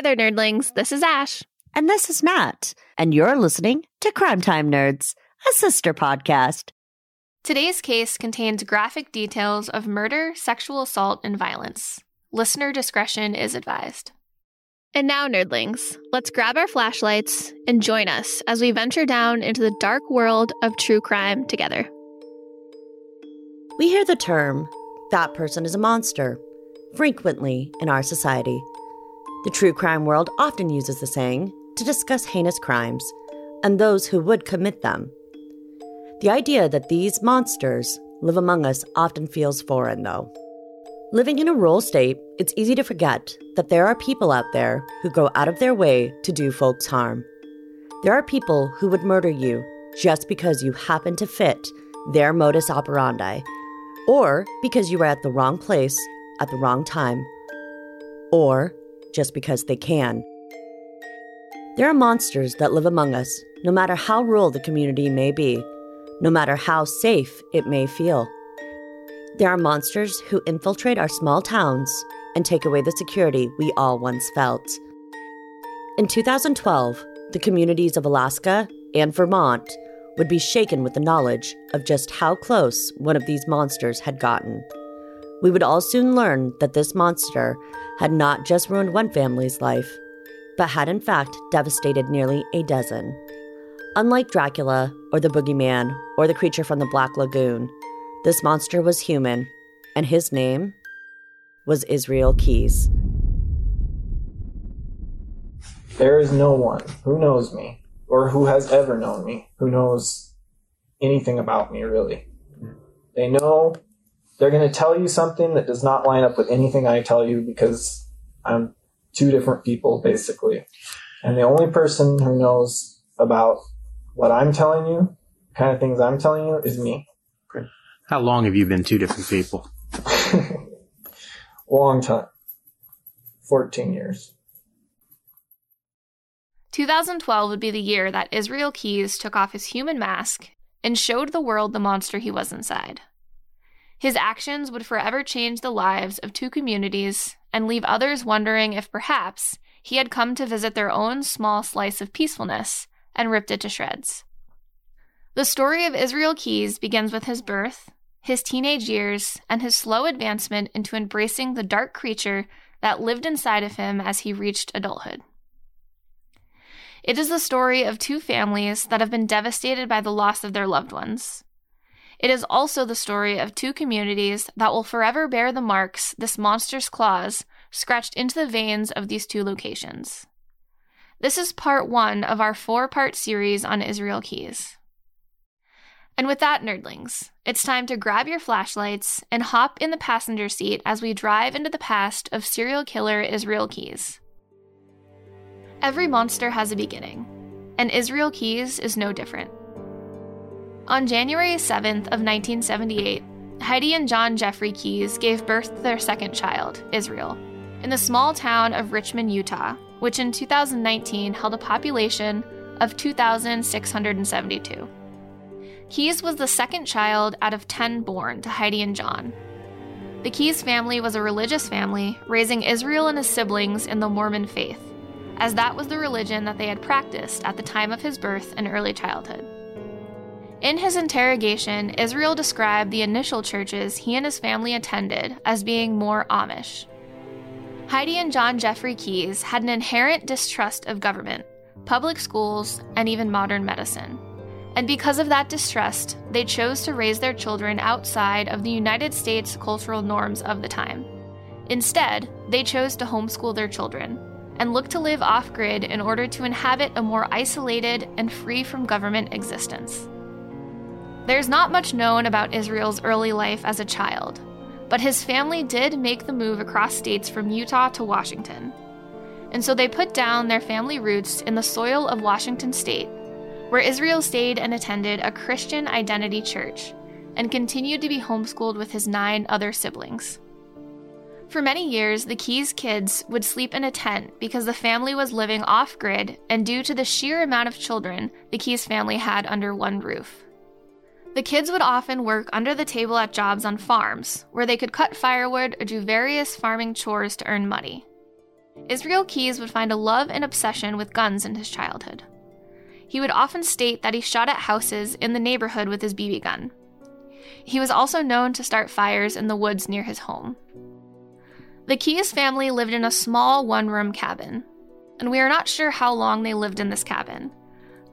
Hi there, nerdlings. This is Ash. And this is Matt. And you're listening to Crime Time Nerds, a sister podcast. Today's case contains graphic details of murder, sexual assault, and violence. Listener discretion is advised. And now, nerdlings, let's grab our flashlights and join us as we venture down into the dark world of true crime together. We hear the term, that person is a monster, frequently in our society. The true crime world often uses the saying to discuss heinous crimes and those who would commit them. The idea that these monsters live among us often feels foreign, though. Living in a rural state, it's easy to forget that there are people out there who go out of their way to do folks harm. There are people who would murder you just because you happen to fit their modus operandi, or because you were at the wrong place at the wrong time, or just because they can. There are monsters that live among us, no matter how rural the community may be, no matter how safe it may feel. There are monsters who infiltrate our small towns and take away the security we all once felt. In 2012, the communities of Alaska and Vermont would be shaken with the knowledge of just how close one of these monsters had gotten. We would all soon learn that this monster had not just ruined one family's life, but had in fact devastated nearly a dozen. Unlike Dracula or the boogeyman or the creature from the Black Lagoon, this monster was human, and his name was Israel Keyes. There is no one who knows me or who has ever known me who knows anything about me, really. They know they're going to tell you something that does not line up with anything I tell you because I'm two different people, basically. And the only person who knows about what I'm telling you, kind of things I'm telling you, is me. How long have you been two different people? Long time. 14 years. 2012 would be the year that Israel Keyes took off his human mask and showed the world the monster he was inside. His actions would forever change the lives of two communities and leave others wondering if perhaps he had come to visit their own small slice of peacefulness and ripped it to shreds. The story of Israel Keyes begins with his birth, his teenage years, and his slow advancement into embracing the dark creature that lived inside of him as he reached adulthood. It is the story of two families that have been devastated by the loss of their loved ones. It is also the story of two communities that will forever bear the marks this monster's claws scratched into the veins of these two locations. This is part one of our four part series on Israel Keyes. And with that, nerdlings, it's time to grab your flashlights and hop in the passenger seat as we drive into the past of serial killer Israel Keyes. Every monster has a beginning, and Israel Keyes is no different. On January 7th of 1978, Heidi and John Jeffrey Keyes gave birth to their second child, Israel, in the small town of Richmond, Utah, which in 2019 held a population of 2,672. Keyes was the second child out of 10 born to Heidi and John. The Keyes family was a religious family, raising Israel and his siblings in the Mormon faith, as that was the religion that they had practiced at the time of his birth and early childhood. In his interrogation, Israel described the initial churches he and his family attended as being more Amish. Heidi and John Jeffrey Keyes had an inherent distrust of government, public schools, and even modern medicine. And because of that distrust, they chose to raise their children outside of the United States cultural norms of the time. Instead, they chose to homeschool their children and look to live off grid in order to inhabit a more isolated and free from government existence. There's not much known about Israel's early life as a child, but his family did make the move across states from Utah to Washington. And so they put down their family roots in the soil of Washington state, where Israel stayed and attended a Christian identity church and continued to be homeschooled with his nine other siblings. For many years, the Keyes kids would sleep in a tent because the family was living off grid and due to the sheer amount of children the Keyes family had under one roof. The kids would often work under the table at jobs on farms, where they could cut firewood or do various farming chores to earn money. Israel Keyes would find a love and obsession with guns in his childhood. He would often state that he shot at houses in the neighborhood with his BB gun. He was also known to start fires in the woods near his home. The Keyes family lived in a small one room cabin, and we are not sure how long they lived in this cabin,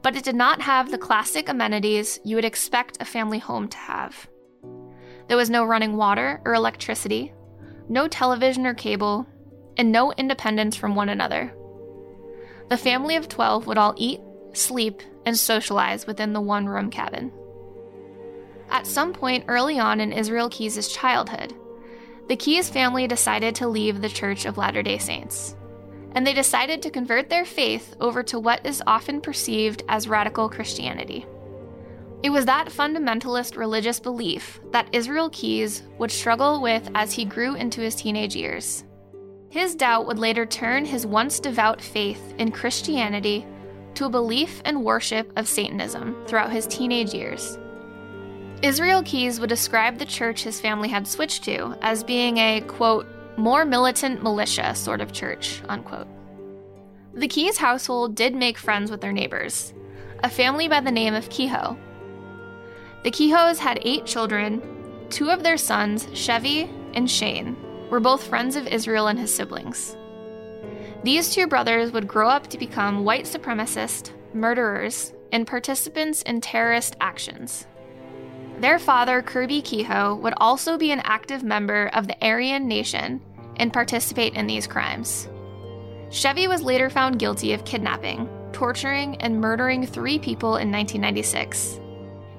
but it did not have the classic amenities you would expect a family home to have. There was no running water or electricity, no television or cable, and no independence from one another. The family of 12 would all eat, sleep, and socialize within the one room cabin. At some point early on in Israel Keyes' childhood, the Keyes family decided to leave the Church of Latter day Saints, and they decided to convert their faith over to what is often perceived as radical Christianity. It was that fundamentalist religious belief that Israel Keyes would struggle with as he grew into his teenage years. His doubt would later turn his once devout faith in Christianity to a belief and worship of Satanism throughout his teenage years. Israel Keyes would describe the church his family had switched to as being a, quote, more militant militia sort of church, unquote. The Keyes household did make friends with their neighbors, a family by the name of Kehoe. The Kehoes had eight children. Two of their sons, Chevie and Shane, were both friends of Israel and his siblings. These two brothers would grow up to become white supremacists, murderers, and participants in terrorist actions. Their father, Kirby Kehoe, would also be an active member of the Aryan Nation and participate in these crimes. Chevie was later found guilty of kidnapping, torturing, and murdering three people in 1996.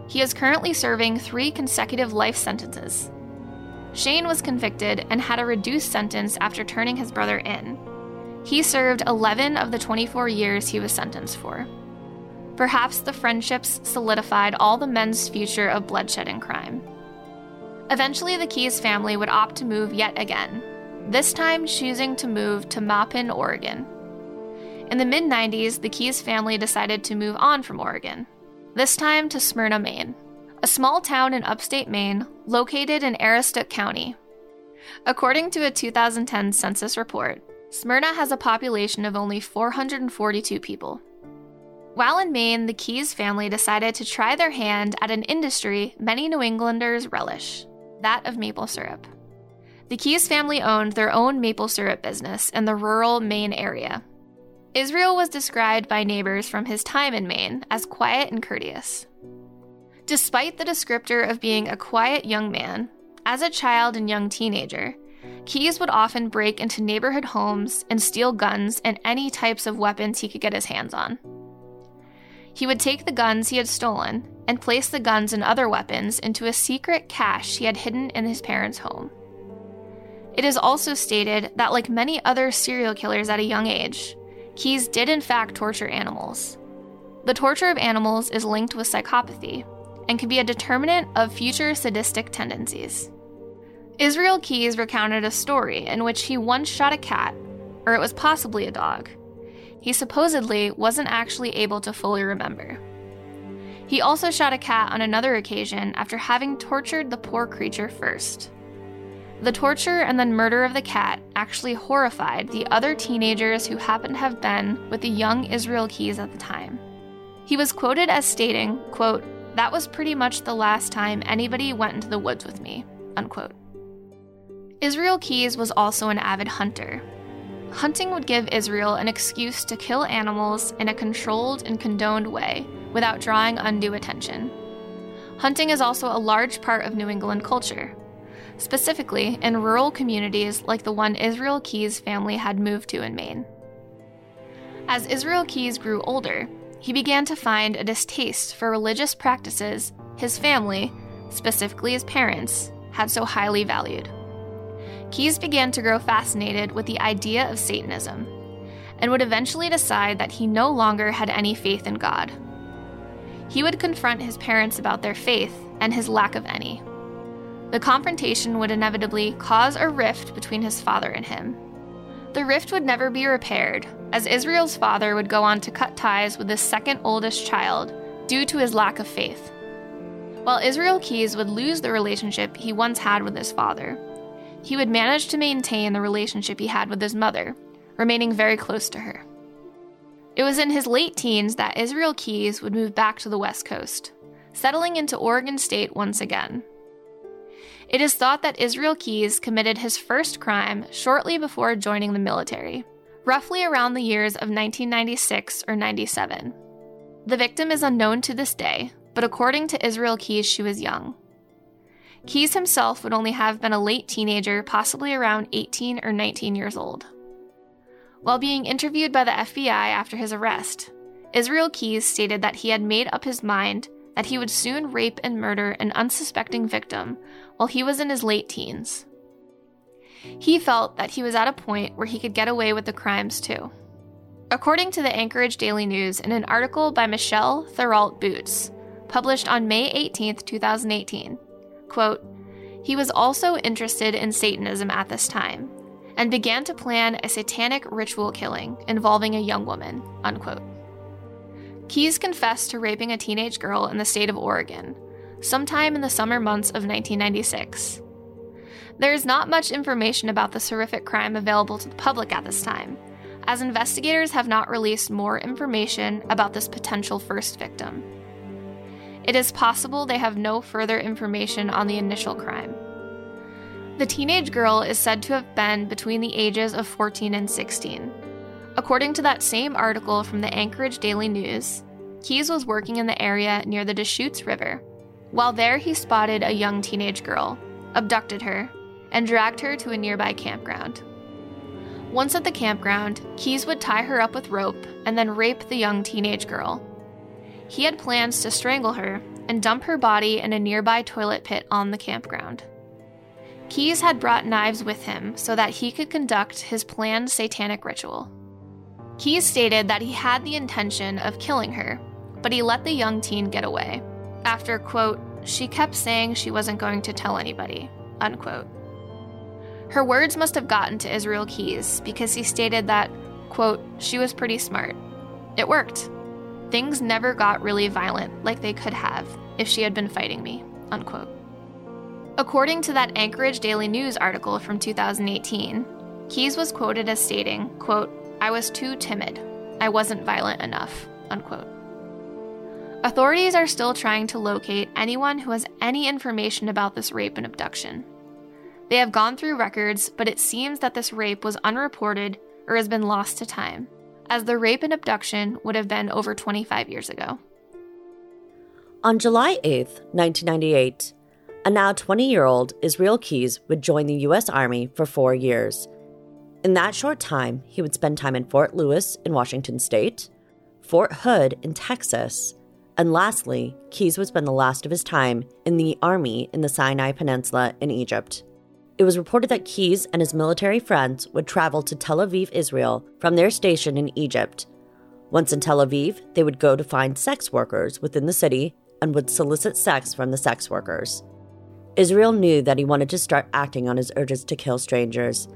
He is currently serving three consecutive life sentences. Shane was convicted and had a reduced sentence after turning his brother in. He served 11 of the 24 years he was sentenced for. Perhaps the friendships solidified all the men's future of bloodshed and crime. Eventually, the Keyes family would opt to move yet again, this time choosing to move to Maupin, Oregon. In the mid 90s, the Keyes family decided to move on from Oregon, this time to Smyrna, Maine, a small town in upstate Maine located in Aroostook County. According to a 2010 census report, Smyrna has a population of only 442 people. While in Maine, the Keyes family decided to try their hand at an industry many New Englanders relish that of maple syrup. The Keyes family owned their own maple syrup business in the rural Maine area. Israel was described by neighbors from his time in Maine as quiet and courteous. Despite the descriptor of being a quiet young man, as a child and young teenager, Keyes would often break into neighborhood homes and steal guns and any types of weapons he could get his hands on. He would take the guns he had stolen and place the guns and other weapons into a secret cache he had hidden in his parents' home. It is also stated that, like many other serial killers at a young age, Keyes did in fact torture animals. The torture of animals is linked with psychopathy and can be a determinant of future sadistic tendencies. Israel Keyes recounted a story in which he once shot a cat, or it was possibly a dog, he supposedly wasn't actually able to fully remember. He also shot a cat on another occasion after having tortured the poor creature first. The torture and then murder of the cat actually horrified the other teenagers who happened to have been with the young Israel Keyes at the time. He was quoted as stating, quote, That was pretty much the last time anybody went into the woods with me, unquote. Israel Keyes was also an avid hunter, hunting would give Israel an excuse to kill animals in a controlled and condoned way without drawing undue attention. Hunting is also a large part of New England culture, specifically in rural communities like the one Israel Keyes' family had moved to in Maine. As Israel Keyes grew older, he began to find a distaste for religious practices his family, specifically his parents, had so highly valued. Keyes began to grow fascinated with the idea of Satanism and would eventually decide that he no longer had any faith in God. He would confront his parents about their faith and his lack of any. The confrontation would inevitably cause a rift between his father and him. The rift would never be repaired, as Israel's father would go on to cut ties with his second oldest child due to his lack of faith. While Israel Keyes would lose the relationship he once had with his father, he would manage to maintain the relationship he had with his mother, remaining very close to her. It was in his late teens that Israel Keyes would move back to the West Coast, settling into Oregon State once again. It is thought that Israel Keyes committed his first crime shortly before joining the military, roughly around the years of 1996 or 97. The victim is unknown to this day, but according to Israel Keyes, she was young. Keyes himself would only have been a late teenager, possibly around 18 or 19 years old. While being interviewed by the FBI after his arrest, Israel Keyes stated that he had made up his mind that he would soon rape and murder an unsuspecting victim while he was in his late teens. He felt that he was at a point where he could get away with the crimes too. According to the Anchorage Daily News, in an article by Michelle Theriault Boots, published on May 18, 2018, quote, he was also interested in Satanism at this time and began to plan a satanic ritual killing involving a young woman. Unquote. Keyes confessed to raping a teenage girl in the state of Oregon, sometime in the summer months of 1996. There is not much information about this horrific crime available to the public at this time, as investigators have not released more information about this potential first victim. It is possible they have no further information on the initial crime. The teenage girl is said to have been between the ages of 14 and 16. According to that same article from the Anchorage Daily News, Keyes was working in the area near the Deschutes River. While there, he spotted a young teenage girl, abducted her, and dragged her to a nearby campground. Once at the campground, Keyes would tie her up with rope and then rape the young teenage girl. He had plans to strangle her and dump her body in a nearby toilet pit on the campground. Keyes had brought knives with him so that he could conduct his planned satanic ritual. Keyes stated that he had the intention of killing her, but he let the young teen get away. After, quote, she kept saying she wasn't going to tell anybody, unquote. Her words must have gotten to Israel Keyes because he stated that, quote, she was pretty smart. It worked. Things never got really violent like they could have if she had been fighting me, unquote. According to that Anchorage Daily News article from 2018, Keyes was quoted as stating, quote, I was too timid. I wasn't violent enough, unquote. Authorities are still trying to locate anyone who has any information about this rape and abduction. They have gone through records, but it seems that this rape was unreported or has been lost to time, as the rape and abduction would have been over 25 years ago. On July 8, 1998, a now 20 year old Israel Keyes would join the U.S. Army for four years. In that short time, he would spend time in Fort Lewis in Washington state, Fort Hood in Texas, and lastly, Keyes would spend the last of his time in the Army in the Sinai Peninsula in Egypt. It was reported that Keyes and his military friends would travel to Tel Aviv, Israel, from their station in Egypt. Once in Tel Aviv, they would go to find sex workers within the city and would solicit sex from the sex workers. Israel knew that he wanted to start acting on his urges to kill strangers.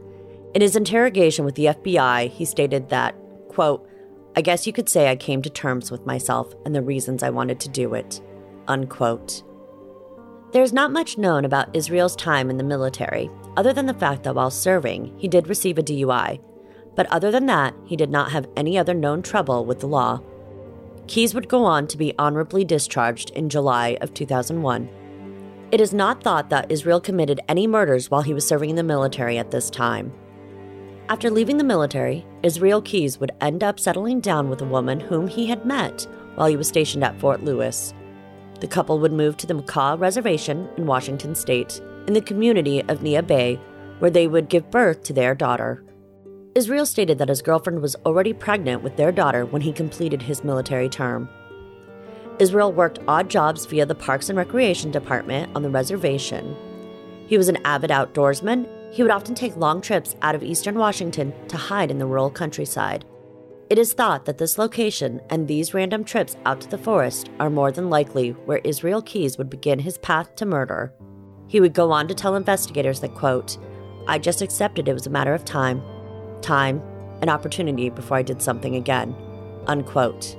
In his interrogation with the FBI, he stated that, quote, I guess you could say I came to terms with myself and the reasons I wanted to do it, unquote. There's not much known about Israel's time in the military, other than the fact that while serving, he did receive a DUI. But other than that, he did not have any other known trouble with the law. Keyes would go on to be honorably discharged in July of 2001. It is not thought that Israel committed any murders while he was serving in the military at this time. After leaving the military, Israel Keyes would end up settling down with a woman whom he had met while he was stationed at Fort Lewis. The couple would move to the Makah Reservation in Washington state, in the community of Neah Bay, where they would give birth to their daughter. Israel stated that his girlfriend was already pregnant with their daughter when he completed his military term. Israel worked odd jobs via the Parks and Recreation Department on the reservation. He was an avid outdoorsman. He would often take long trips out of eastern Washington to hide in the rural countryside. It is thought that this location and these random trips out to the forest are more than likely where Israel Keyes would begin his path to murder. He would go on to tell investigators that, quote, I just accepted it was a matter of time, time, an opportunity before I did something again, unquote.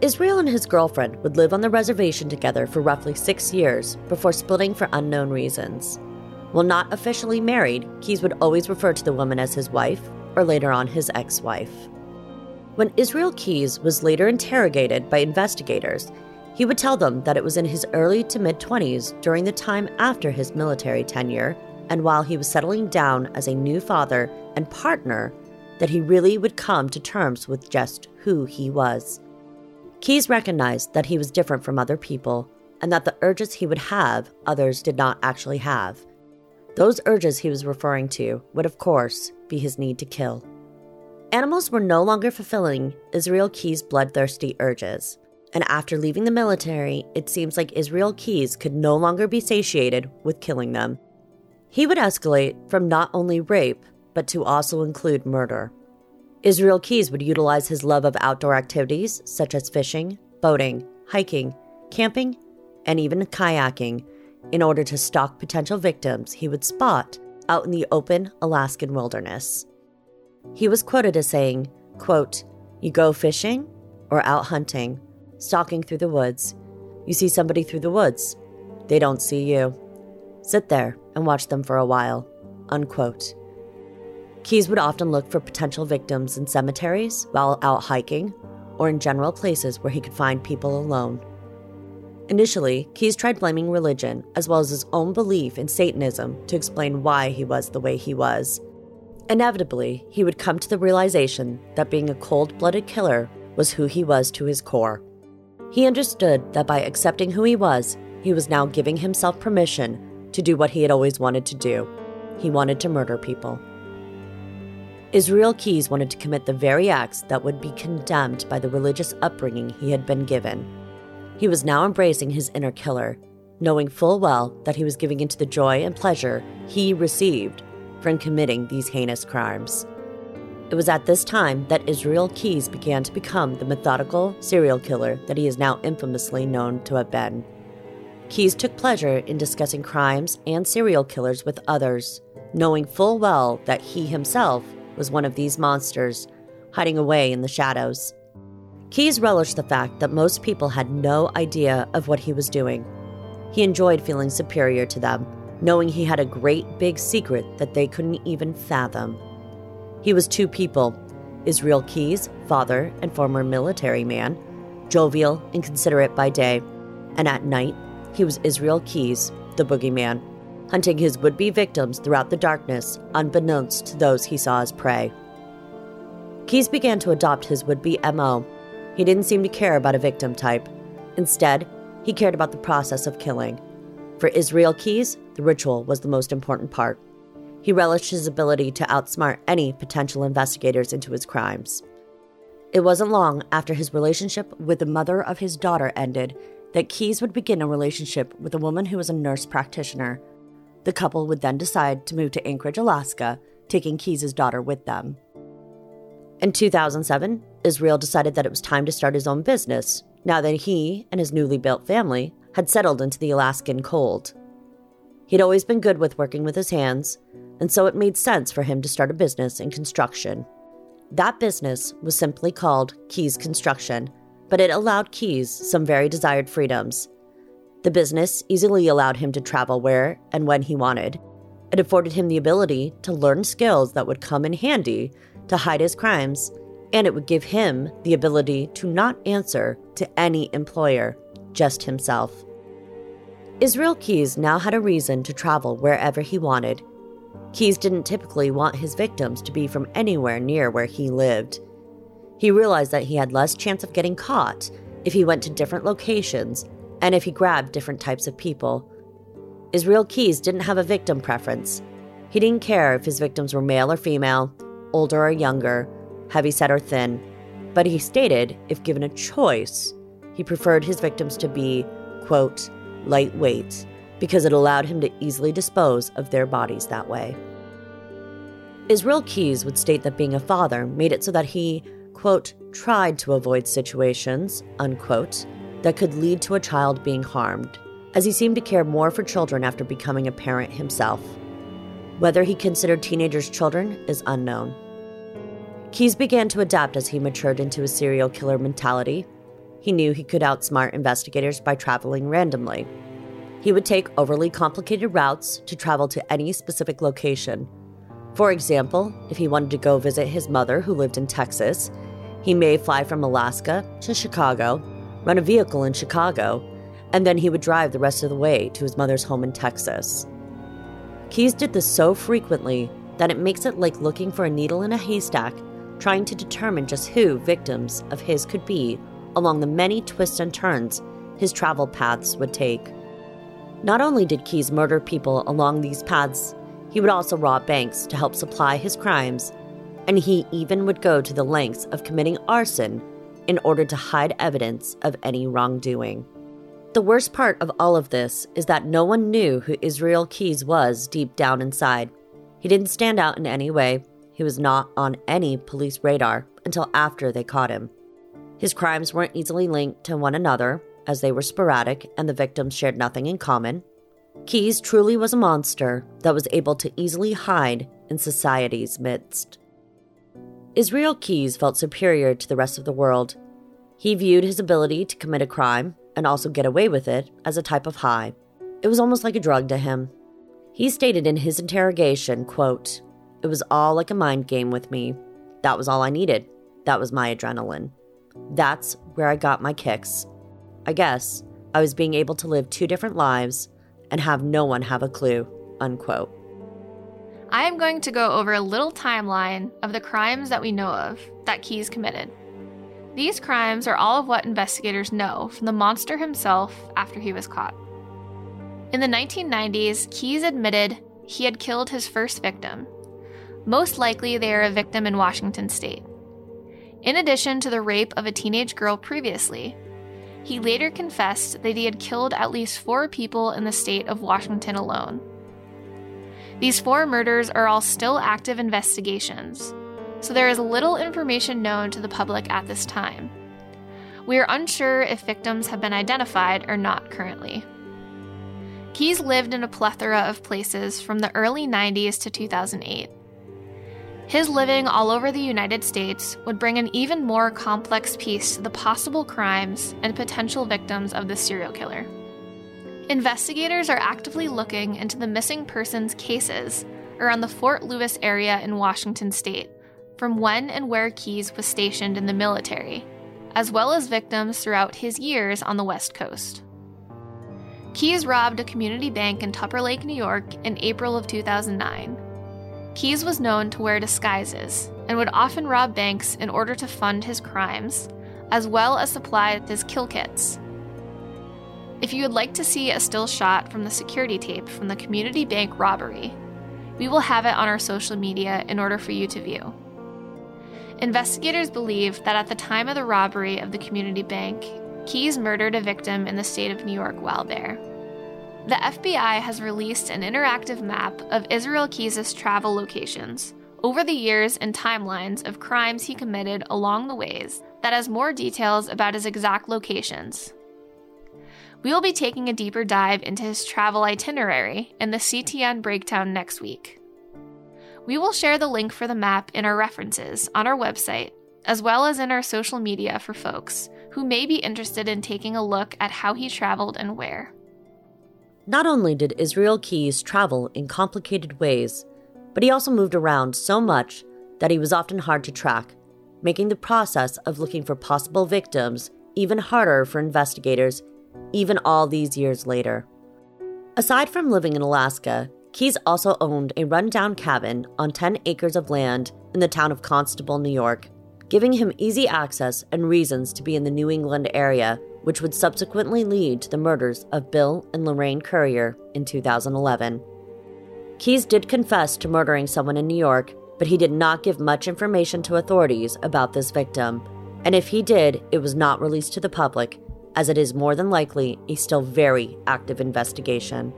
Israel and his girlfriend would live on the reservation together for roughly six years before splitting for unknown reasons. While not officially married, Keyes would always refer to the woman as his wife, or later on his ex wife. When Israel Keyes was later interrogated by investigators, he would tell them that it was in his early to mid 20s during the time after his military tenure and while he was settling down as a new father and partner that he really would come to terms with just who he was. Keyes recognized that he was different from other people and that the urges he would have, others did not actually have. Those urges he was referring to would, of course, be his need to kill. Animals were no longer fulfilling Israel Keyes' bloodthirsty urges, and after leaving the military, it seems like Israel Keyes could no longer be satiated with killing them. He would escalate from not only rape, but to also include murder. Israel Keyes would utilize his love of outdoor activities such as fishing, boating, hiking, camping, and even kayaking in order to stalk potential victims he would spot out in the open Alaskan wilderness. He was quoted as saying, quote, You go fishing or out hunting, stalking through the woods. You see somebody through the woods. They don't see you. Sit there and watch them for a while. Unquote. Keyes would often look for potential victims in cemeteries while out hiking or in general places where he could find people alone. Initially, Keyes tried blaming religion as well as his own belief in Satanism to explain why he was the way he was. Inevitably, he would come to the realization that being a cold blooded killer was who he was to his core. He understood that by accepting who he was, he was now giving himself permission to do what he had always wanted to do. He wanted to murder people. Israel Keyes wanted to commit the very acts that would be condemned by the religious upbringing he had been given. He was now embracing his inner killer, knowing full well that he was giving into the joy and pleasure he received from committing these heinous crimes. It was at this time that Israel Keyes began to become the methodical serial killer that he is now infamously known to have been. Keyes took pleasure in discussing crimes and serial killers with others, knowing full well that he himself was one of these monsters, hiding away in the shadows. Keyes relished the fact that most people had no idea of what he was doing. He enjoyed feeling superior to them, knowing he had a great big secret that they couldn't even fathom. He was two people Israel Keyes, father and former military man, jovial and considerate by day, and at night, he was Israel Keyes, the boogeyman, hunting his would be victims throughout the darkness, unbeknownst to those he saw as prey. Keyes began to adopt his would be MO. He didn't seem to care about a victim type. Instead, he cared about the process of killing. For Israel Keyes, the ritual was the most important part. He relished his ability to outsmart any potential investigators into his crimes. It wasn't long after his relationship with the mother of his daughter ended that Keyes would begin a relationship with a woman who was a nurse practitioner. The couple would then decide to move to Anchorage, Alaska, taking Keyes' daughter with them. In 2007, Israel decided that it was time to start his own business, now that he and his newly built family had settled into the Alaskan cold. He'd always been good with working with his hands, and so it made sense for him to start a business in construction. That business was simply called Keyes Construction but it allowed Keyes some very desired freedoms. The business easily allowed him to travel where and when he wanted. It afforded him the ability to learn skills that would come in handy to hide his crimes, and it would give him the ability to not answer to any employer, just himself. Israel Keyes now had a reason to travel wherever he wanted. Keyes didn't typically want his victims to be from anywhere near where he lived. He realized that he had less chance of getting caught if he went to different locations and if he grabbed different types of people. Israel Keyes didn't have a victim preference. He didn't care if his victims were male or female, older or younger, heavy set or thin, but he stated if given a choice, he preferred his victims to be, quote, lightweight, because it allowed him to easily dispose of their bodies that way. Israel Keyes would state that being a father made it so that he quote, tried to avoid situations, unquote, that could lead to a child being harmed, as he seemed to care more for children after becoming a parent himself. Whether he considered teenagers children is unknown. Keyes began to adapt as he matured into a serial killer mentality. He knew he could outsmart investigators by traveling randomly. He would take overly complicated routes to travel to any specific location. For example, if he wanted to go visit his mother who lived in Texas, he may fly from Alaska to Chicago, run a vehicle in Chicago, and then he would drive the rest of the way to his mother's home in Texas. Keyes did this so frequently that it makes it like looking for a needle in a haystack, trying to determine just who victims of his could be along the many twists and turns his travel paths would take. Not only did Keyes murder people along these paths, he would also rob banks to help supply his crimes, and he even would go to the lengths of committing arson in order to hide evidence of any wrongdoing. The worst part of all of this is that no one knew who Israel Keyes was deep down inside. He didn't stand out in any way, he was not on any police radar until after they caught him. His crimes weren't easily linked to one another, as they were sporadic and the victims shared nothing in common. Keyes truly was a monster that was able to easily hide in society's midst. Israel Keyes felt superior to the rest of the world. He viewed his ability to commit a crime and also get away with it as a type of high. It was almost like a drug to him. He stated in his interrogation, quote, "It was all like a mind game with me. That was all I needed. That was my adrenaline. That's where I got my kicks. I guess I was being able to live two different lives and have no one have a clue." Unquote. I am going to go over a little timeline of the crimes that we know of that Keyes committed. These crimes are all of what investigators know from the monster himself after he was caught. In the 1990s, Keyes admitted he had killed his first victim. Most likely, they are a victim in Washington state. In addition to the rape of a teenage girl previously, he later confessed that he had killed at least four people in the state of Washington alone. These four murders are all still active investigations, so there is little information known to the public at this time. We are unsure if victims have been identified or not currently. Keyes lived in a plethora of places from the early 90s to 2008. His living all over the United States would bring an even more complex piece to the possible crimes and potential victims of the serial killer. Investigators are actively looking into the missing persons cases around the Fort Lewis area in Washington state from when and where Keyes was stationed in the military, as well as victims throughout his years on the West Coast. Keyes robbed a community bank in Tupper Lake, New York in April of 2009. Keyes was known to wear disguises and would often rob banks in order to fund his crimes, as well as supply his kill kits. If you would like to see a still shot from the security tape from the community bank robbery, we will have it on our social media in order for you to view. Investigators believe that at the time of the robbery of the community bank, Keyes murdered a victim in the state of New York while there. The FBI has released an interactive map of Israel Keyes' travel locations over the years and timelines of crimes he committed along the ways that has more details about his exact locations. We will be taking a deeper dive into his travel itinerary in the CTN breakdown next week. We will share the link for the map in our references on our website, as well as in our social media for folks who may be interested in taking a look at how he traveled and where. Not only did Israel Keyes travel in complicated ways, but he also moved around so much that he was often hard to track, making the process of looking for possible victims even harder for investigators, even all these years later. Aside from living in Alaska, Keyes also owned a rundown cabin on 10 acres of land in the town of Constable, New York, giving him easy access and reasons to be in the New England area, which would subsequently lead to the murders of Bill and Lorraine Currier in 2011. Keyes did confess to murdering someone in New York, but he did not give much information to authorities about this victim. And if he did, it was not released to the public, as it is more than likely a still very active investigation.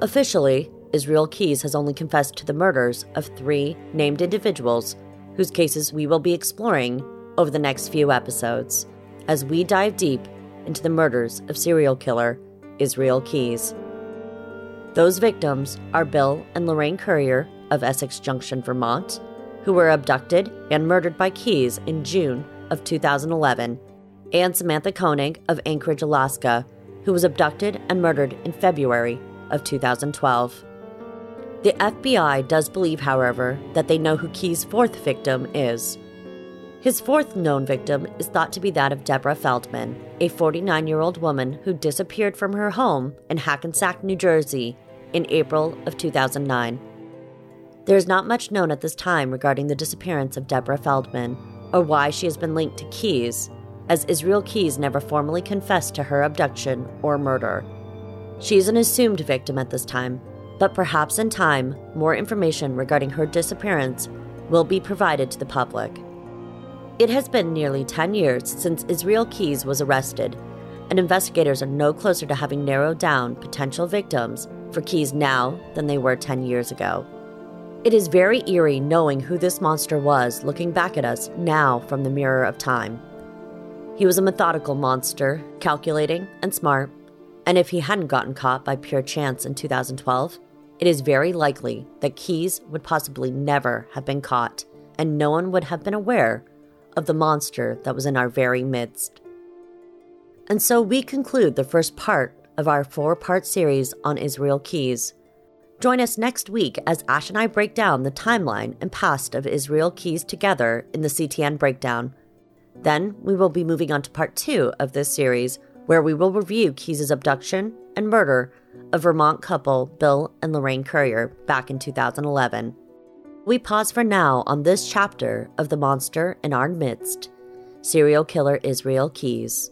Officially, Israel Keyes has only confessed to the murders of three named individuals whose cases we will be exploring over the next few episodes as we dive deep into the murders of serial killer Israel Keyes. Those victims are Bill and Lorraine Currier of Essex Junction, Vermont, who were abducted and murdered by Keyes in June of 2011, and Samantha Koenig of Anchorage, Alaska, who was abducted and murdered in February of 2012. The FBI does believe, however, that they know who Keyes' fourth victim is. His fourth known victim is thought to be that of Deborah Feldman, a 49 year old woman who disappeared from her home in Hackensack, New Jersey in April of 2009. There is not much known at this time regarding the disappearance of Deborah Feldman or why she has been linked to Keyes, as Israel Keyes never formally confessed to her abduction or murder. She is an assumed victim at this time, but perhaps in time, more information regarding her disappearance will be provided to the public. It has been nearly 10 years since Israel Keyes was arrested, and investigators are no closer to having narrowed down potential victims for Keyes now than they were 10 years ago. It is very eerie knowing who this monster was looking back at us now from the mirror of time. He was a methodical monster, calculating and smart, and if he hadn't gotten caught by pure chance in 2012, it is very likely that Keyes would possibly never have been caught, and no one would have been aware of the monster that was in our very midst. And so we conclude the first part of our four part series on Israel Keyes. Join us next week as Ash and I break down the timeline and past of Israel Keyes together in the CTN Breakdown. Then we will be moving on to part two of this series, where we will review Keyes' abduction and murder of Vermont couple Bill and Lorraine Currier back in 2011. We pause for now on this chapter of The Monster in Our Midst serial killer Israel Keyes.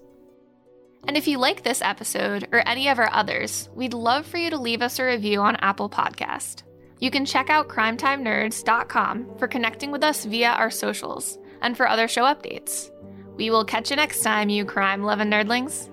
And if you like this episode or any of our others, we'd love for you to leave us a review on Apple Podcast. You can check out crimetimenerds.com for connecting with us via our socials and for other show updates. We will catch you next time, you crime loving nerdlings.